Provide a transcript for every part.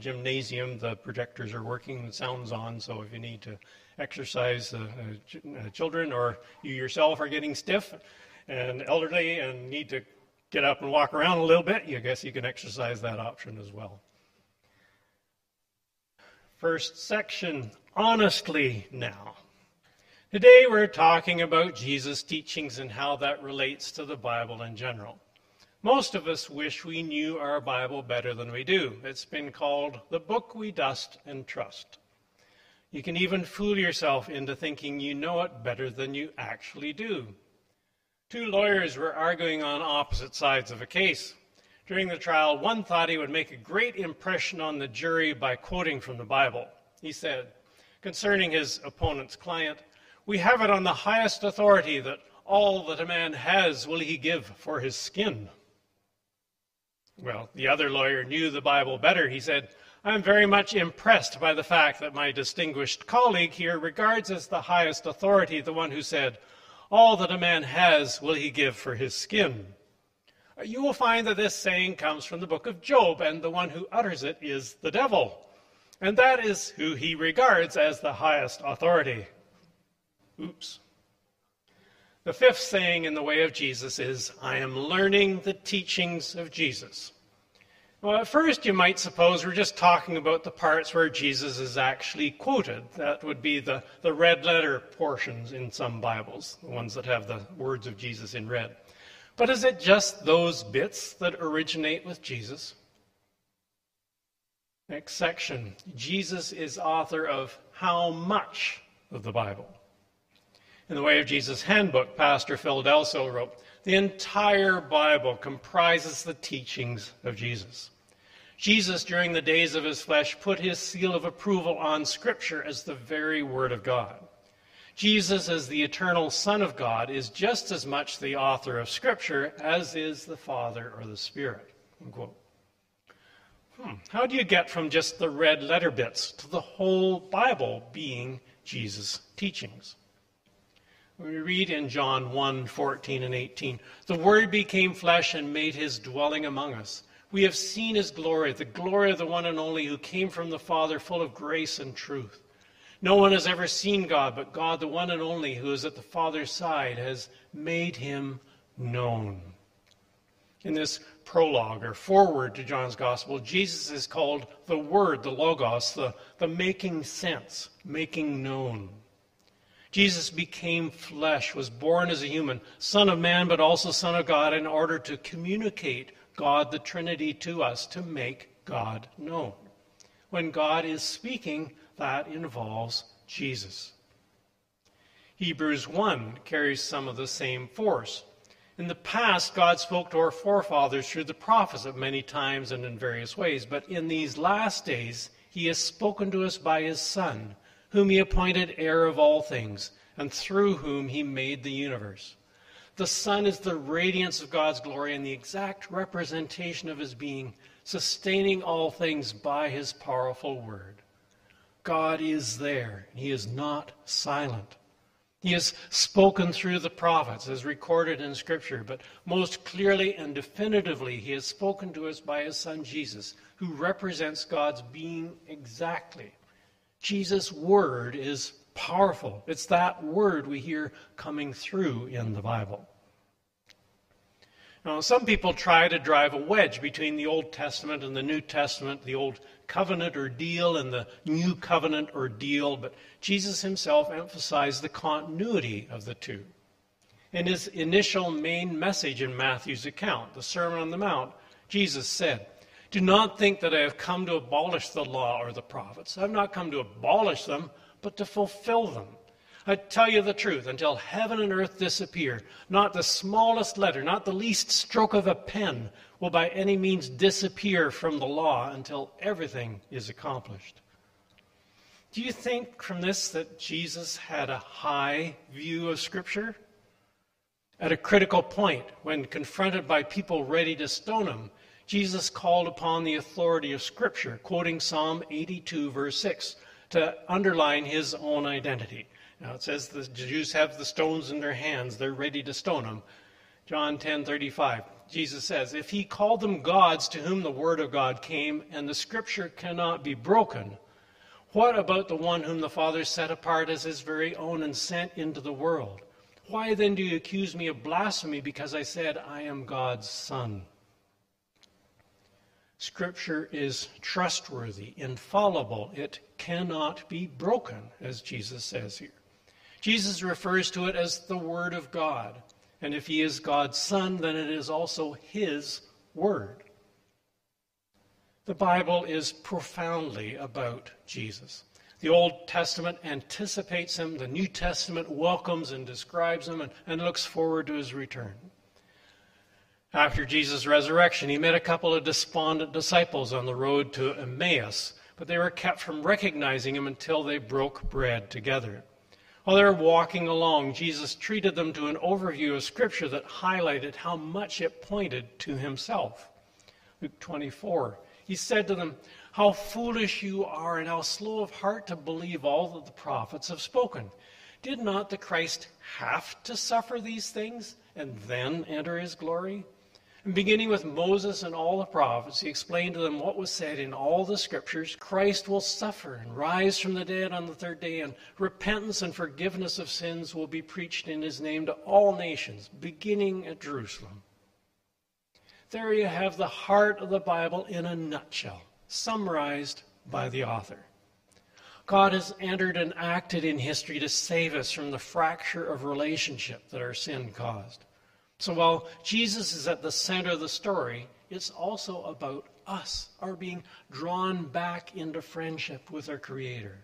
gymnasium, the projectors are working, the sound's on, so if you need to exercise uh, uh, ch- uh, children or you yourself are getting stiff and elderly and need to get up and walk around a little bit, I guess you can exercise that option as well. First section, honestly now. Today we're talking about Jesus' teachings and how that relates to the Bible in general. Most of us wish we knew our Bible better than we do. It's been called the book we dust and trust. You can even fool yourself into thinking you know it better than you actually do. Two lawyers were arguing on opposite sides of a case. During the trial, one thought he would make a great impression on the jury by quoting from the Bible. He said, concerning his opponent's client, we have it on the highest authority that all that a man has will he give for his skin. Well, the other lawyer knew the Bible better. He said, I'm very much impressed by the fact that my distinguished colleague here regards as the highest authority the one who said, All that a man has will he give for his skin. You will find that this saying comes from the book of Job, and the one who utters it is the devil. And that is who he regards as the highest authority. Oops. The fifth saying in the way of Jesus is, I am learning the teachings of Jesus. Well, at first you might suppose we're just talking about the parts where Jesus is actually quoted. That would be the, the red letter portions in some Bibles, the ones that have the words of Jesus in red. But is it just those bits that originate with Jesus? Next section Jesus is author of how much of the Bible? In the Way of Jesus handbook, Pastor Phil Delso wrote, The entire Bible comprises the teachings of Jesus. Jesus, during the days of his flesh, put his seal of approval on Scripture as the very Word of God. Jesus, as the eternal Son of God, is just as much the author of Scripture as is the Father or the Spirit. Hmm. How do you get from just the red letter bits to the whole Bible being Jesus' teachings? We read in John 1 14 and 18, the Word became flesh and made his dwelling among us. We have seen his glory, the glory of the one and only who came from the Father, full of grace and truth. No one has ever seen God, but God, the one and only, who is at the Father's side, has made him known. In this prologue or foreword to John's Gospel, Jesus is called the Word, the Logos, the, the making sense, making known. Jesus became flesh, was born as a human, Son of man, but also Son of God, in order to communicate God, the Trinity, to us, to make God known. When God is speaking, that involves Jesus. Hebrews 1 carries some of the same force. In the past, God spoke to our forefathers through the prophets at many times and in various ways, but in these last days, He has spoken to us by His Son whom he appointed heir of all things, and through whom he made the universe. The Son is the radiance of God's glory and the exact representation of his being, sustaining all things by his powerful word. God is there. He is not silent. He has spoken through the prophets, as recorded in Scripture, but most clearly and definitively, he has spoken to us by his Son Jesus, who represents God's being exactly. Jesus' word is powerful. It's that word we hear coming through in the Bible. Now, some people try to drive a wedge between the Old Testament and the New Testament, the Old Covenant or deal and the New Covenant or deal, but Jesus himself emphasized the continuity of the two. In his initial main message in Matthew's account, the Sermon on the Mount, Jesus said, do not think that I have come to abolish the law or the prophets. I have not come to abolish them, but to fulfill them. I tell you the truth, until heaven and earth disappear, not the smallest letter, not the least stroke of a pen will by any means disappear from the law until everything is accomplished. Do you think from this that Jesus had a high view of Scripture? At a critical point, when confronted by people ready to stone him, Jesus called upon the authority of Scripture, quoting Psalm 82, verse 6, to underline his own identity. Now it says the Jews have the stones in their hands, they're ready to stone him. John 10:35. Jesus says, if he called them gods to whom the word of God came, and the scripture cannot be broken, what about the one whom the Father set apart as his very own and sent into the world? Why then do you accuse me of blasphemy because I said I am God's Son? Scripture is trustworthy, infallible. It cannot be broken, as Jesus says here. Jesus refers to it as the Word of God. And if he is God's Son, then it is also his Word. The Bible is profoundly about Jesus. The Old Testament anticipates him, the New Testament welcomes and describes him and, and looks forward to his return. After Jesus' resurrection, he met a couple of despondent disciples on the road to Emmaus, but they were kept from recognizing him until they broke bread together. While they were walking along, Jesus treated them to an overview of Scripture that highlighted how much it pointed to himself. Luke 24. He said to them, How foolish you are, and how slow of heart to believe all that the prophets have spoken. Did not the Christ have to suffer these things and then enter his glory? And beginning with Moses and all the prophets, he explained to them what was said in all the scriptures Christ will suffer and rise from the dead on the third day, and repentance and forgiveness of sins will be preached in his name to all nations, beginning at Jerusalem. There you have the heart of the Bible in a nutshell, summarized by the author. God has entered and acted in history to save us from the fracture of relationship that our sin caused. So while Jesus is at the center of the story, it's also about us, our being drawn back into friendship with our Creator.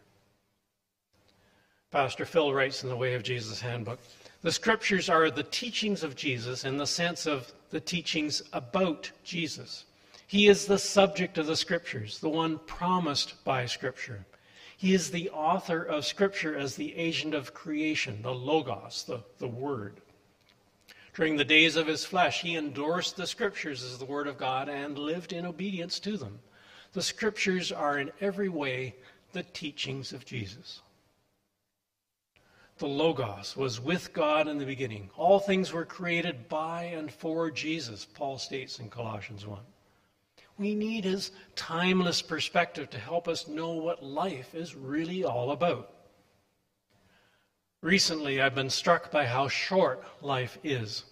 Pastor Phil writes in the Way of Jesus handbook the scriptures are the teachings of Jesus in the sense of the teachings about Jesus. He is the subject of the scriptures, the one promised by scripture. He is the author of scripture as the agent of creation, the Logos, the, the Word. During the days of his flesh, he endorsed the scriptures as the word of God and lived in obedience to them. The scriptures are in every way the teachings of Jesus. The Logos was with God in the beginning. All things were created by and for Jesus, Paul states in Colossians 1. We need his timeless perspective to help us know what life is really all about. Recently, I've been struck by how short life is.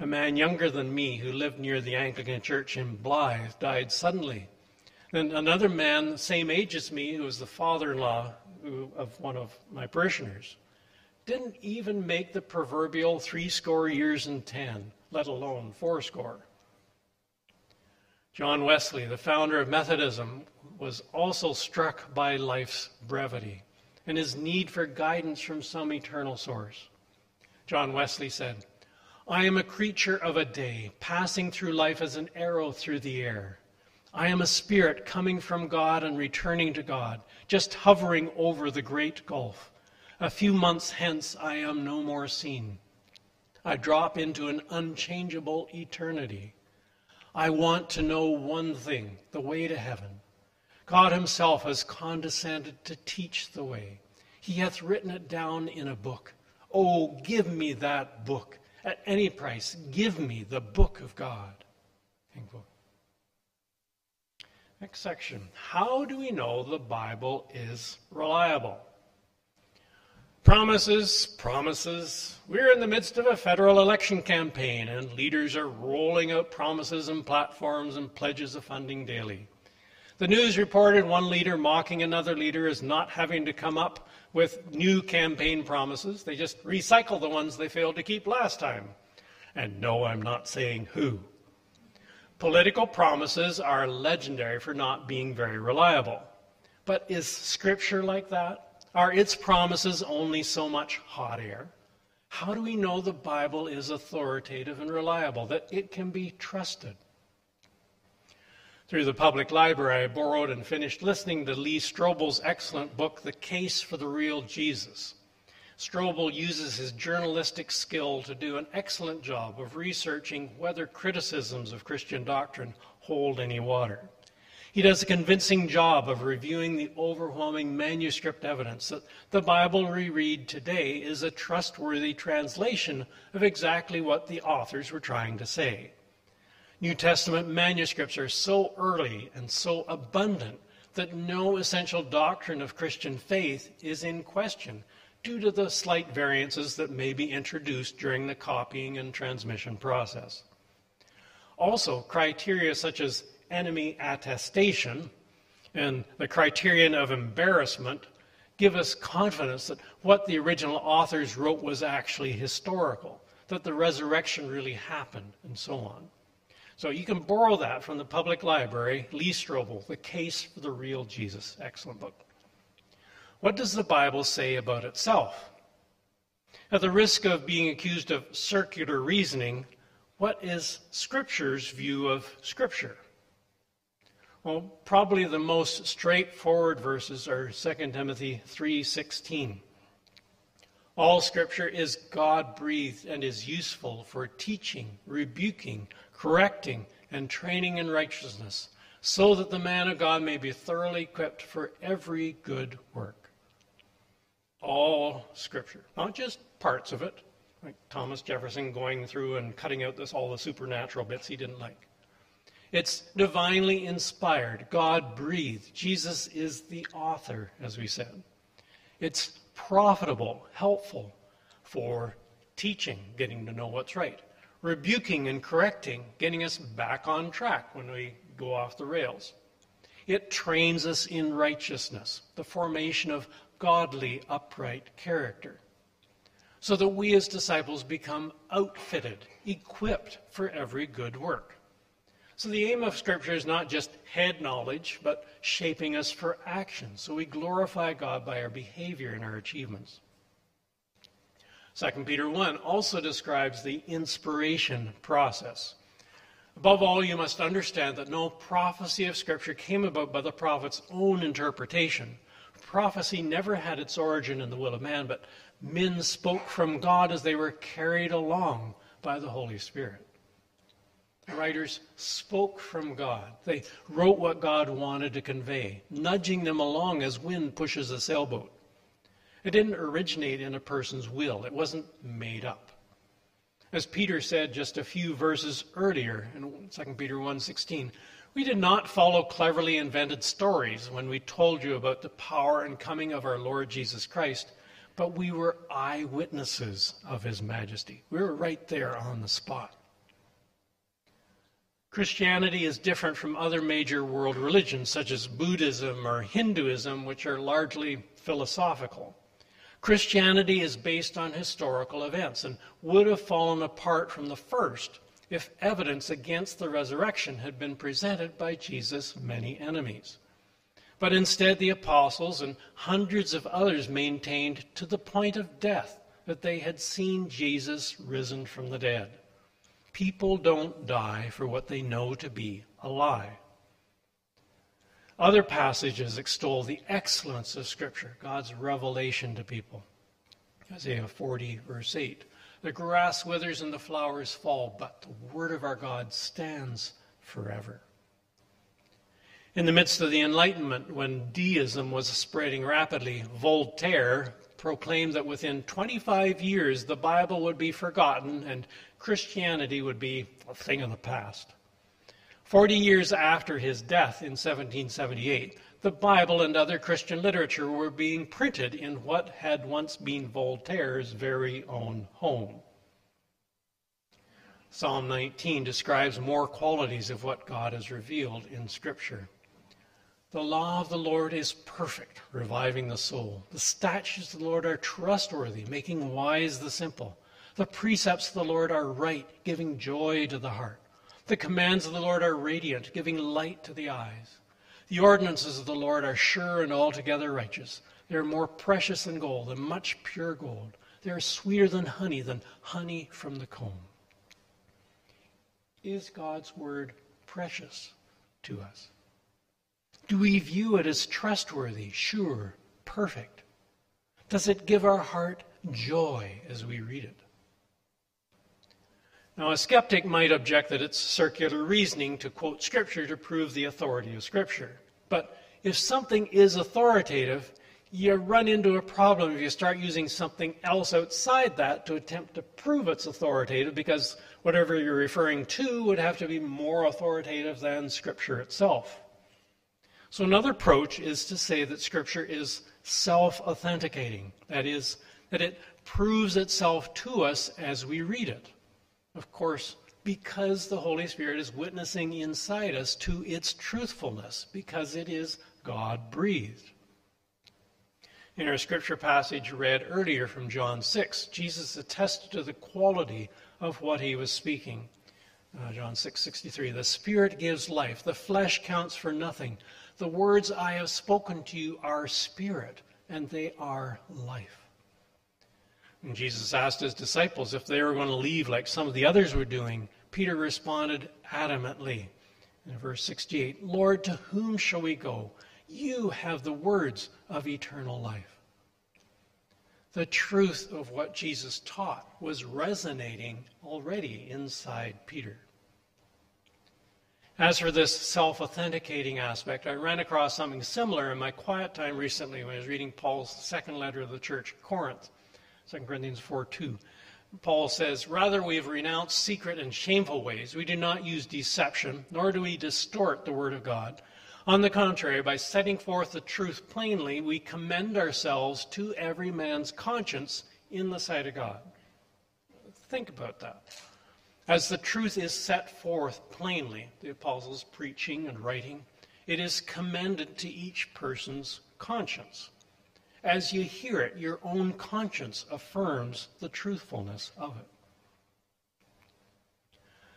A man younger than me who lived near the Anglican church in Blythe died suddenly. Then another man, same age as me, who was the father in law of one of my parishioners, didn't even make the proverbial three score years and ten, let alone four score. John Wesley, the founder of Methodism, was also struck by life's brevity and his need for guidance from some eternal source. John Wesley said, I am a creature of a day, passing through life as an arrow through the air. I am a spirit coming from God and returning to God, just hovering over the great gulf. A few months hence, I am no more seen. I drop into an unchangeable eternity. I want to know one thing the way to heaven. God Himself has condescended to teach the way. He hath written it down in a book. Oh, give me that book. At any price, give me the book of God. Next section. How do we know the Bible is reliable? Promises, promises. We're in the midst of a federal election campaign, and leaders are rolling out promises and platforms and pledges of funding daily. The news reported one leader mocking another leader as not having to come up with new campaign promises. They just recycle the ones they failed to keep last time. And no, I'm not saying who. Political promises are legendary for not being very reliable. But is Scripture like that? Are its promises only so much hot air? How do we know the Bible is authoritative and reliable, that it can be trusted? Through the public library, I borrowed and finished listening to Lee Strobel's excellent book, The Case for the Real Jesus. Strobel uses his journalistic skill to do an excellent job of researching whether criticisms of Christian doctrine hold any water. He does a convincing job of reviewing the overwhelming manuscript evidence that the Bible we read today is a trustworthy translation of exactly what the authors were trying to say. New Testament manuscripts are so early and so abundant that no essential doctrine of Christian faith is in question due to the slight variances that may be introduced during the copying and transmission process. Also, criteria such as enemy attestation and the criterion of embarrassment give us confidence that what the original authors wrote was actually historical, that the resurrection really happened, and so on. So you can borrow that from the public library, Lee Strobel, The Case for the Real Jesus. Excellent book. What does the Bible say about itself? At the risk of being accused of circular reasoning, what is Scripture's view of Scripture? Well, probably the most straightforward verses are 2 Timothy 3:16. All scripture is God-breathed and is useful for teaching, rebuking, correcting, and training in righteousness, so that the man of God may be thoroughly equipped for every good work. All scripture, not just parts of it, like Thomas Jefferson going through and cutting out this all the supernatural bits he didn't like. It's divinely inspired, God breathed. Jesus is the author, as we said. It's profitable, helpful for teaching, getting to know what's right, rebuking and correcting, getting us back on track when we go off the rails. It trains us in righteousness, the formation of godly, upright character, so that we as disciples become outfitted, equipped for every good work. So the aim of Scripture is not just head knowledge, but shaping us for action. So we glorify God by our behavior and our achievements. 2 Peter 1 also describes the inspiration process. Above all, you must understand that no prophecy of Scripture came about by the prophet's own interpretation. Prophecy never had its origin in the will of man, but men spoke from God as they were carried along by the Holy Spirit. The writers spoke from God. They wrote what God wanted to convey, nudging them along as wind pushes a sailboat. It didn't originate in a person's will, it wasn't made up. As Peter said just a few verses earlier in 2 Peter 1:16, we did not follow cleverly invented stories when we told you about the power and coming of our Lord Jesus Christ, but we were eyewitnesses of his majesty. We were right there on the spot. Christianity is different from other major world religions, such as Buddhism or Hinduism, which are largely philosophical. Christianity is based on historical events and would have fallen apart from the first if evidence against the resurrection had been presented by Jesus' many enemies. But instead, the apostles and hundreds of others maintained to the point of death that they had seen Jesus risen from the dead. People don't die for what they know to be a lie. Other passages extol the excellence of Scripture, God's revelation to people. Isaiah 40, verse 8. The grass withers and the flowers fall, but the word of our God stands forever. In the midst of the Enlightenment, when deism was spreading rapidly, Voltaire proclaimed that within 25 years the Bible would be forgotten and Christianity would be a thing of the past. Forty years after his death in 1778, the Bible and other Christian literature were being printed in what had once been Voltaire's very own home. Psalm 19 describes more qualities of what God has revealed in Scripture. The law of the Lord is perfect, reviving the soul. The statutes of the Lord are trustworthy, making wise the simple. The precepts of the Lord are right, giving joy to the heart. The commands of the Lord are radiant, giving light to the eyes. The ordinances of the Lord are sure and altogether righteous. They are more precious than gold, and much pure gold. They are sweeter than honey, than honey from the comb. Is God's word precious to us? Do we view it as trustworthy, sure, perfect? Does it give our heart joy as we read it? Now, a skeptic might object that it's circular reasoning to quote Scripture to prove the authority of Scripture. But if something is authoritative, you run into a problem if you start using something else outside that to attempt to prove it's authoritative because whatever you're referring to would have to be more authoritative than Scripture itself. So, another approach is to say that Scripture is self authenticating. That is, that it proves itself to us as we read it. Of course, because the Holy Spirit is witnessing inside us to its truthfulness, because it is God breathed. In our scripture passage read earlier from John 6, Jesus attested to the quality of what he was speaking. Uh, John 6:63 The spirit gives life the flesh counts for nothing the words I have spoken to you are spirit and they are life and Jesus asked his disciples if they were going to leave like some of the others were doing. Peter responded adamantly in verse 68 Lord, to whom shall we go? You have the words of eternal life. The truth of what Jesus taught was resonating already inside Peter. As for this self authenticating aspect, I ran across something similar in my quiet time recently when I was reading Paul's second letter to the church at Corinth. 2 Corinthians 4 2. Paul says, Rather, we have renounced secret and shameful ways. We do not use deception, nor do we distort the word of God. On the contrary, by setting forth the truth plainly, we commend ourselves to every man's conscience in the sight of God. Think about that. As the truth is set forth plainly, the apostles preaching and writing, it is commended to each person's conscience. As you hear it, your own conscience affirms the truthfulness of it.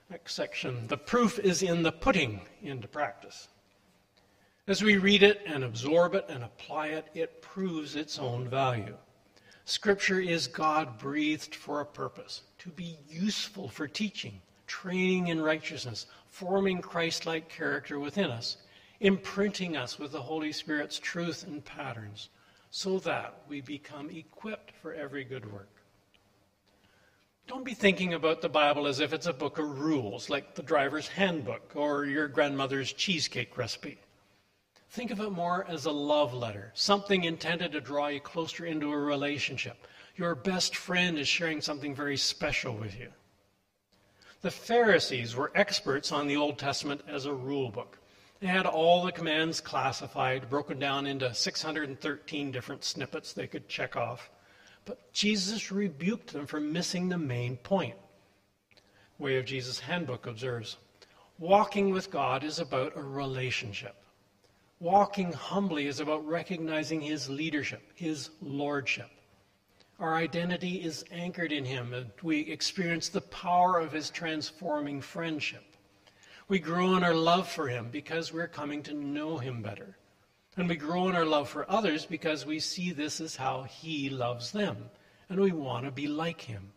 Next section. The proof is in the putting into practice. As we read it and absorb it and apply it, it proves its own value. Scripture is God breathed for a purpose to be useful for teaching, training in righteousness, forming Christ like character within us, imprinting us with the Holy Spirit's truth and patterns, so that we become equipped for every good work. Don't be thinking about the Bible as if it's a book of rules, like the driver's handbook or your grandmother's cheesecake recipe. Think of it more as a love letter, something intended to draw you closer into a relationship. Your best friend is sharing something very special with you. The Pharisees were experts on the Old Testament as a rule book. They had all the commands classified, broken down into 613 different snippets they could check off. But Jesus rebuked them for missing the main point. Way of Jesus Handbook observes Walking with God is about a relationship. Walking humbly is about recognizing His leadership, His lordship. Our identity is anchored in Him, and we experience the power of His transforming friendship. We grow in our love for Him because we're coming to know Him better. And we grow in our love for others because we see this is how He loves them, and we want to be like Him.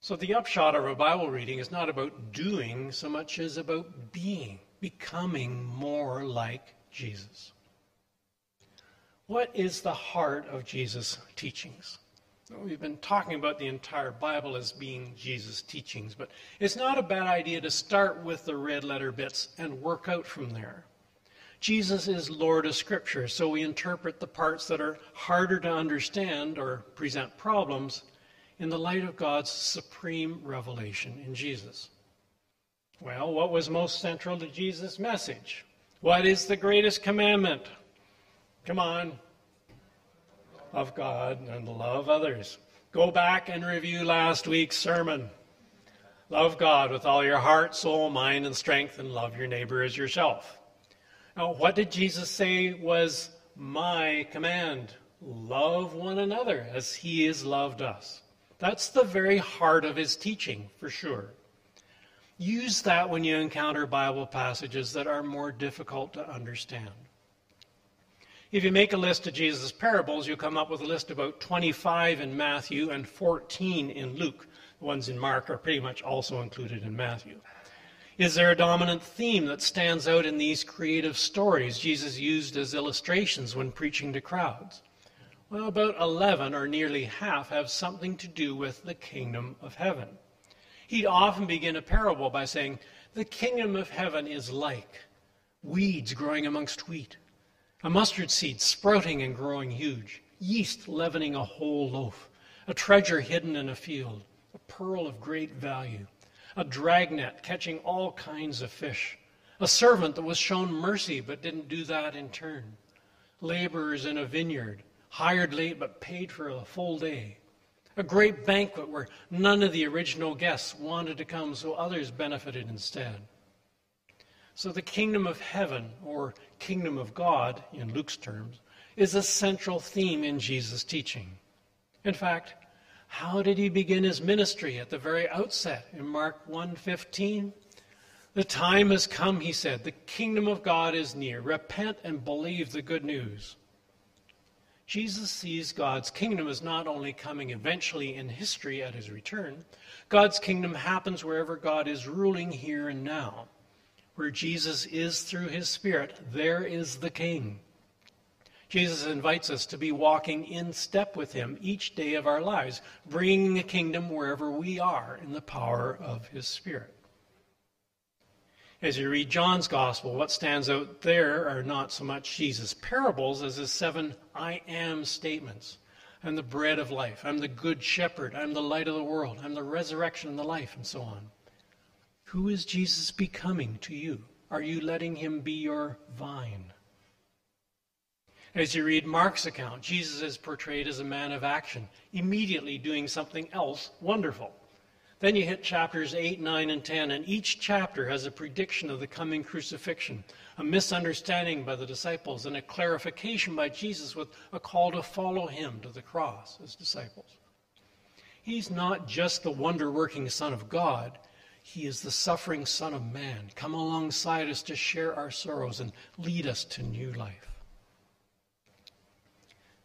So, the upshot of a Bible reading is not about doing so much as about being, becoming more like Jesus. What is the heart of Jesus' teachings? We've been talking about the entire Bible as being Jesus' teachings, but it's not a bad idea to start with the red letter bits and work out from there. Jesus is Lord of Scripture, so we interpret the parts that are harder to understand or present problems in the light of God's supreme revelation in Jesus. Well, what was most central to Jesus' message? What is the greatest commandment? Come on, of God and love others. Go back and review last week's sermon. Love God with all your heart, soul, mind, and strength, and love your neighbor as yourself. Now, what did Jesus say was my command? Love one another as he has loved us. That's the very heart of his teaching, for sure. Use that when you encounter Bible passages that are more difficult to understand. If you make a list of Jesus' parables, you'll come up with a list of about 25 in Matthew and 14 in Luke. The ones in Mark are pretty much also included in Matthew. Is there a dominant theme that stands out in these creative stories Jesus used as illustrations when preaching to crowds? Well, about 11, or nearly half, have something to do with the kingdom of heaven. He'd often begin a parable by saying, The kingdom of heaven is like weeds growing amongst wheat A mustard seed sprouting and growing huge, yeast leavening a whole loaf, a treasure hidden in a field, a pearl of great value, a dragnet catching all kinds of fish, a servant that was shown mercy but didn't do that in turn, laborers in a vineyard, hired late but paid for a full day, a great banquet where none of the original guests wanted to come, so others benefited instead. So the kingdom of heaven, or kingdom of God in Luke's terms, is a central theme in Jesus' teaching. In fact, how did he begin his ministry at the very outset in Mark 1:15? The time has come, he said. The kingdom of God is near. Repent and believe the good news. Jesus sees God's kingdom as not only coming eventually in history at his return, God's kingdom happens wherever God is ruling here and now. Where Jesus is through his Spirit, there is the King. Jesus invites us to be walking in step with him each day of our lives, bringing the kingdom wherever we are in the power of his Spirit. As you read John's gospel, what stands out there are not so much Jesus' parables as his seven I am statements. I'm the bread of life. I'm the good shepherd. I'm the light of the world. I'm the resurrection and the life, and so on. Who is Jesus becoming to you? Are you letting him be your vine? As you read Mark's account, Jesus is portrayed as a man of action, immediately doing something else wonderful. Then you hit chapters 8, 9, and 10, and each chapter has a prediction of the coming crucifixion, a misunderstanding by the disciples, and a clarification by Jesus with a call to follow him to the cross as disciples. He's not just the wonder working Son of God, he is the suffering Son of Man, come alongside us to share our sorrows and lead us to new life.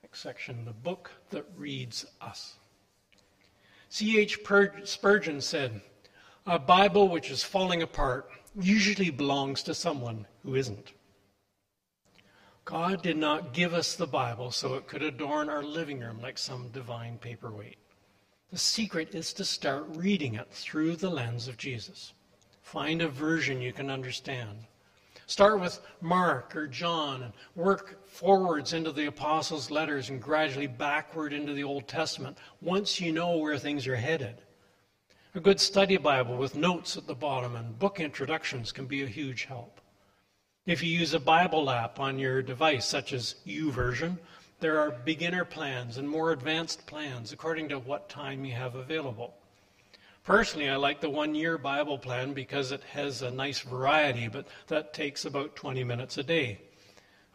Next section, the book that reads us. C.H. Spurgeon said, A Bible which is falling apart usually belongs to someone who isn't. God did not give us the Bible so it could adorn our living room like some divine paperweight. The secret is to start reading it through the lens of Jesus. Find a version you can understand. Start with Mark or John and work forwards into the apostles' letters and gradually backward into the Old Testament once you know where things are headed. A good study Bible with notes at the bottom and book introductions can be a huge help. If you use a Bible app on your device, such as YouVersion, there are beginner plans and more advanced plans according to what time you have available. Personally, I like the one year Bible plan because it has a nice variety, but that takes about 20 minutes a day.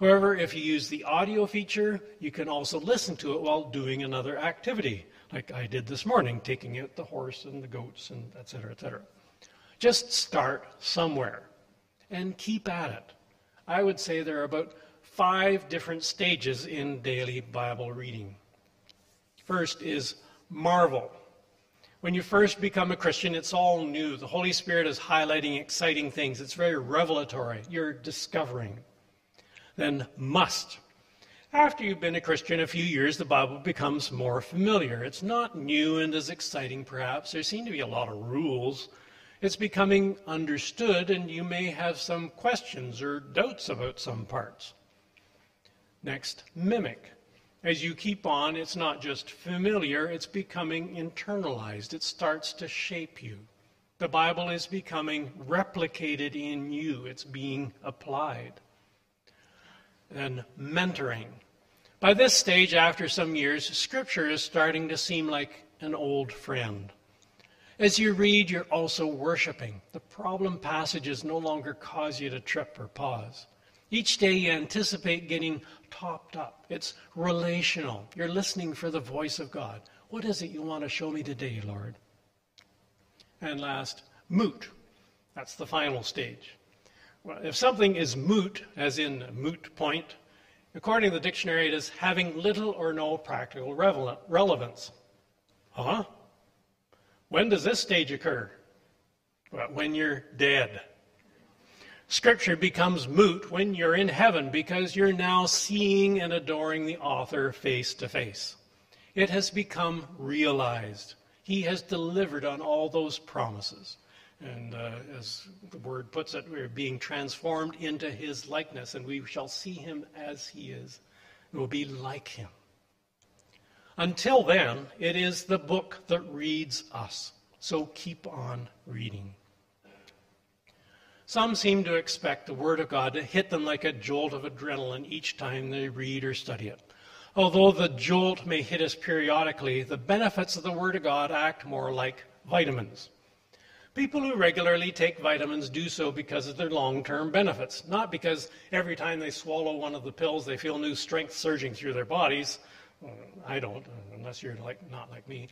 However, if you use the audio feature, you can also listen to it while doing another activity, like I did this morning, taking out the horse and the goats and et cetera, et cetera. Just start somewhere and keep at it. I would say there are about five different stages in daily Bible reading. First is marvel. When you first become a Christian, it's all new. The Holy Spirit is highlighting exciting things. It's very revelatory. You're discovering. Then must. After you've been a Christian a few years, the Bible becomes more familiar. It's not new and as exciting, perhaps. There seem to be a lot of rules. It's becoming understood, and you may have some questions or doubts about some parts. Next, mimic. As you keep on, it's not just familiar, it's becoming internalized. It starts to shape you. The Bible is becoming replicated in you, it's being applied. Then, mentoring. By this stage, after some years, Scripture is starting to seem like an old friend. As you read, you're also worshiping. The problem passages no longer cause you to trip or pause. Each day you anticipate getting topped up. It's relational. You're listening for the voice of God. What is it you want to show me today, Lord? And last, moot. That's the final stage. Well, if something is moot, as in moot point, according to the dictionary, it is having little or no practical relevance. Huh? When does this stage occur? Well, when you're dead. Scripture becomes moot when you're in heaven because you're now seeing and adoring the author face to face. It has become realized. He has delivered on all those promises. And uh, as the word puts it, we're being transformed into his likeness, and we shall see him as he is. We will be like him. Until then, it is the book that reads us. So keep on reading. Some seem to expect the Word of God to hit them like a jolt of adrenaline each time they read or study it. Although the jolt may hit us periodically, the benefits of the Word of God act more like vitamins. People who regularly take vitamins do so because of their long term benefits, not because every time they swallow one of the pills they feel new strength surging through their bodies. Mm, I don't, unless you're like not like me.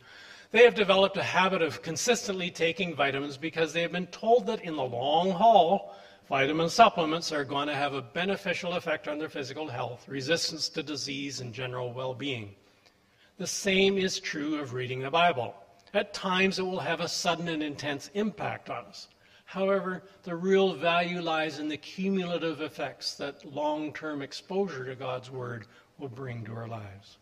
They have developed a habit of consistently taking vitamins because they have been told that in the long haul, vitamin supplements are going to have a beneficial effect on their physical health, resistance to disease, and general well being. The same is true of reading the Bible. At times, it will have a sudden and intense impact on us. However, the real value lies in the cumulative effects that long term exposure to God's Word will bring to our lives.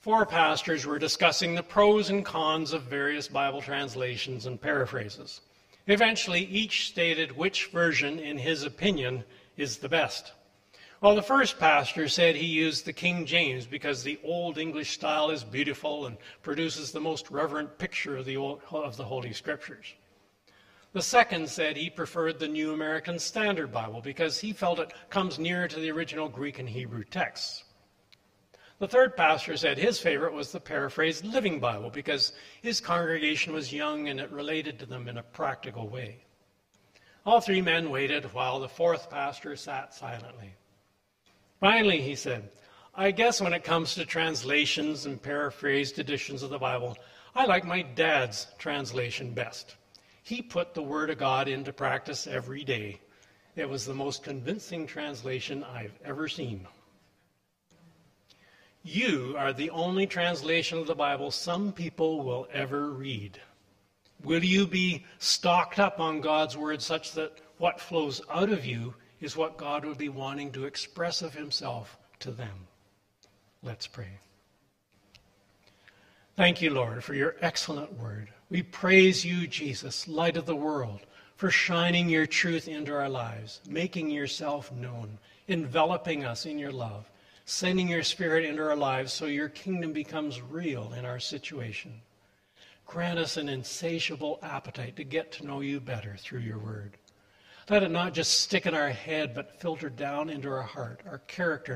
Four pastors were discussing the pros and cons of various Bible translations and paraphrases. Eventually, each stated which version, in his opinion, is the best. Well, the first pastor said he used the King James because the Old English style is beautiful and produces the most reverent picture of the, old, of the Holy Scriptures. The second said he preferred the New American Standard Bible because he felt it comes nearer to the original Greek and Hebrew texts. The third pastor said his favorite was the paraphrased Living Bible because his congregation was young and it related to them in a practical way. All three men waited while the fourth pastor sat silently. Finally, he said, I guess when it comes to translations and paraphrased editions of the Bible, I like my dad's translation best. He put the Word of God into practice every day. It was the most convincing translation I've ever seen. You are the only translation of the Bible some people will ever read. Will you be stocked up on God's Word such that what flows out of you is what God would be wanting to express of Himself to them? Let's pray. Thank you, Lord, for your excellent Word. We praise you, Jesus, light of the world, for shining your truth into our lives, making yourself known, enveloping us in your love sending your spirit into our lives so your kingdom becomes real in our situation. Grant us an insatiable appetite to get to know you better through your word. Let it not just stick in our head, but filter down into our heart, our character,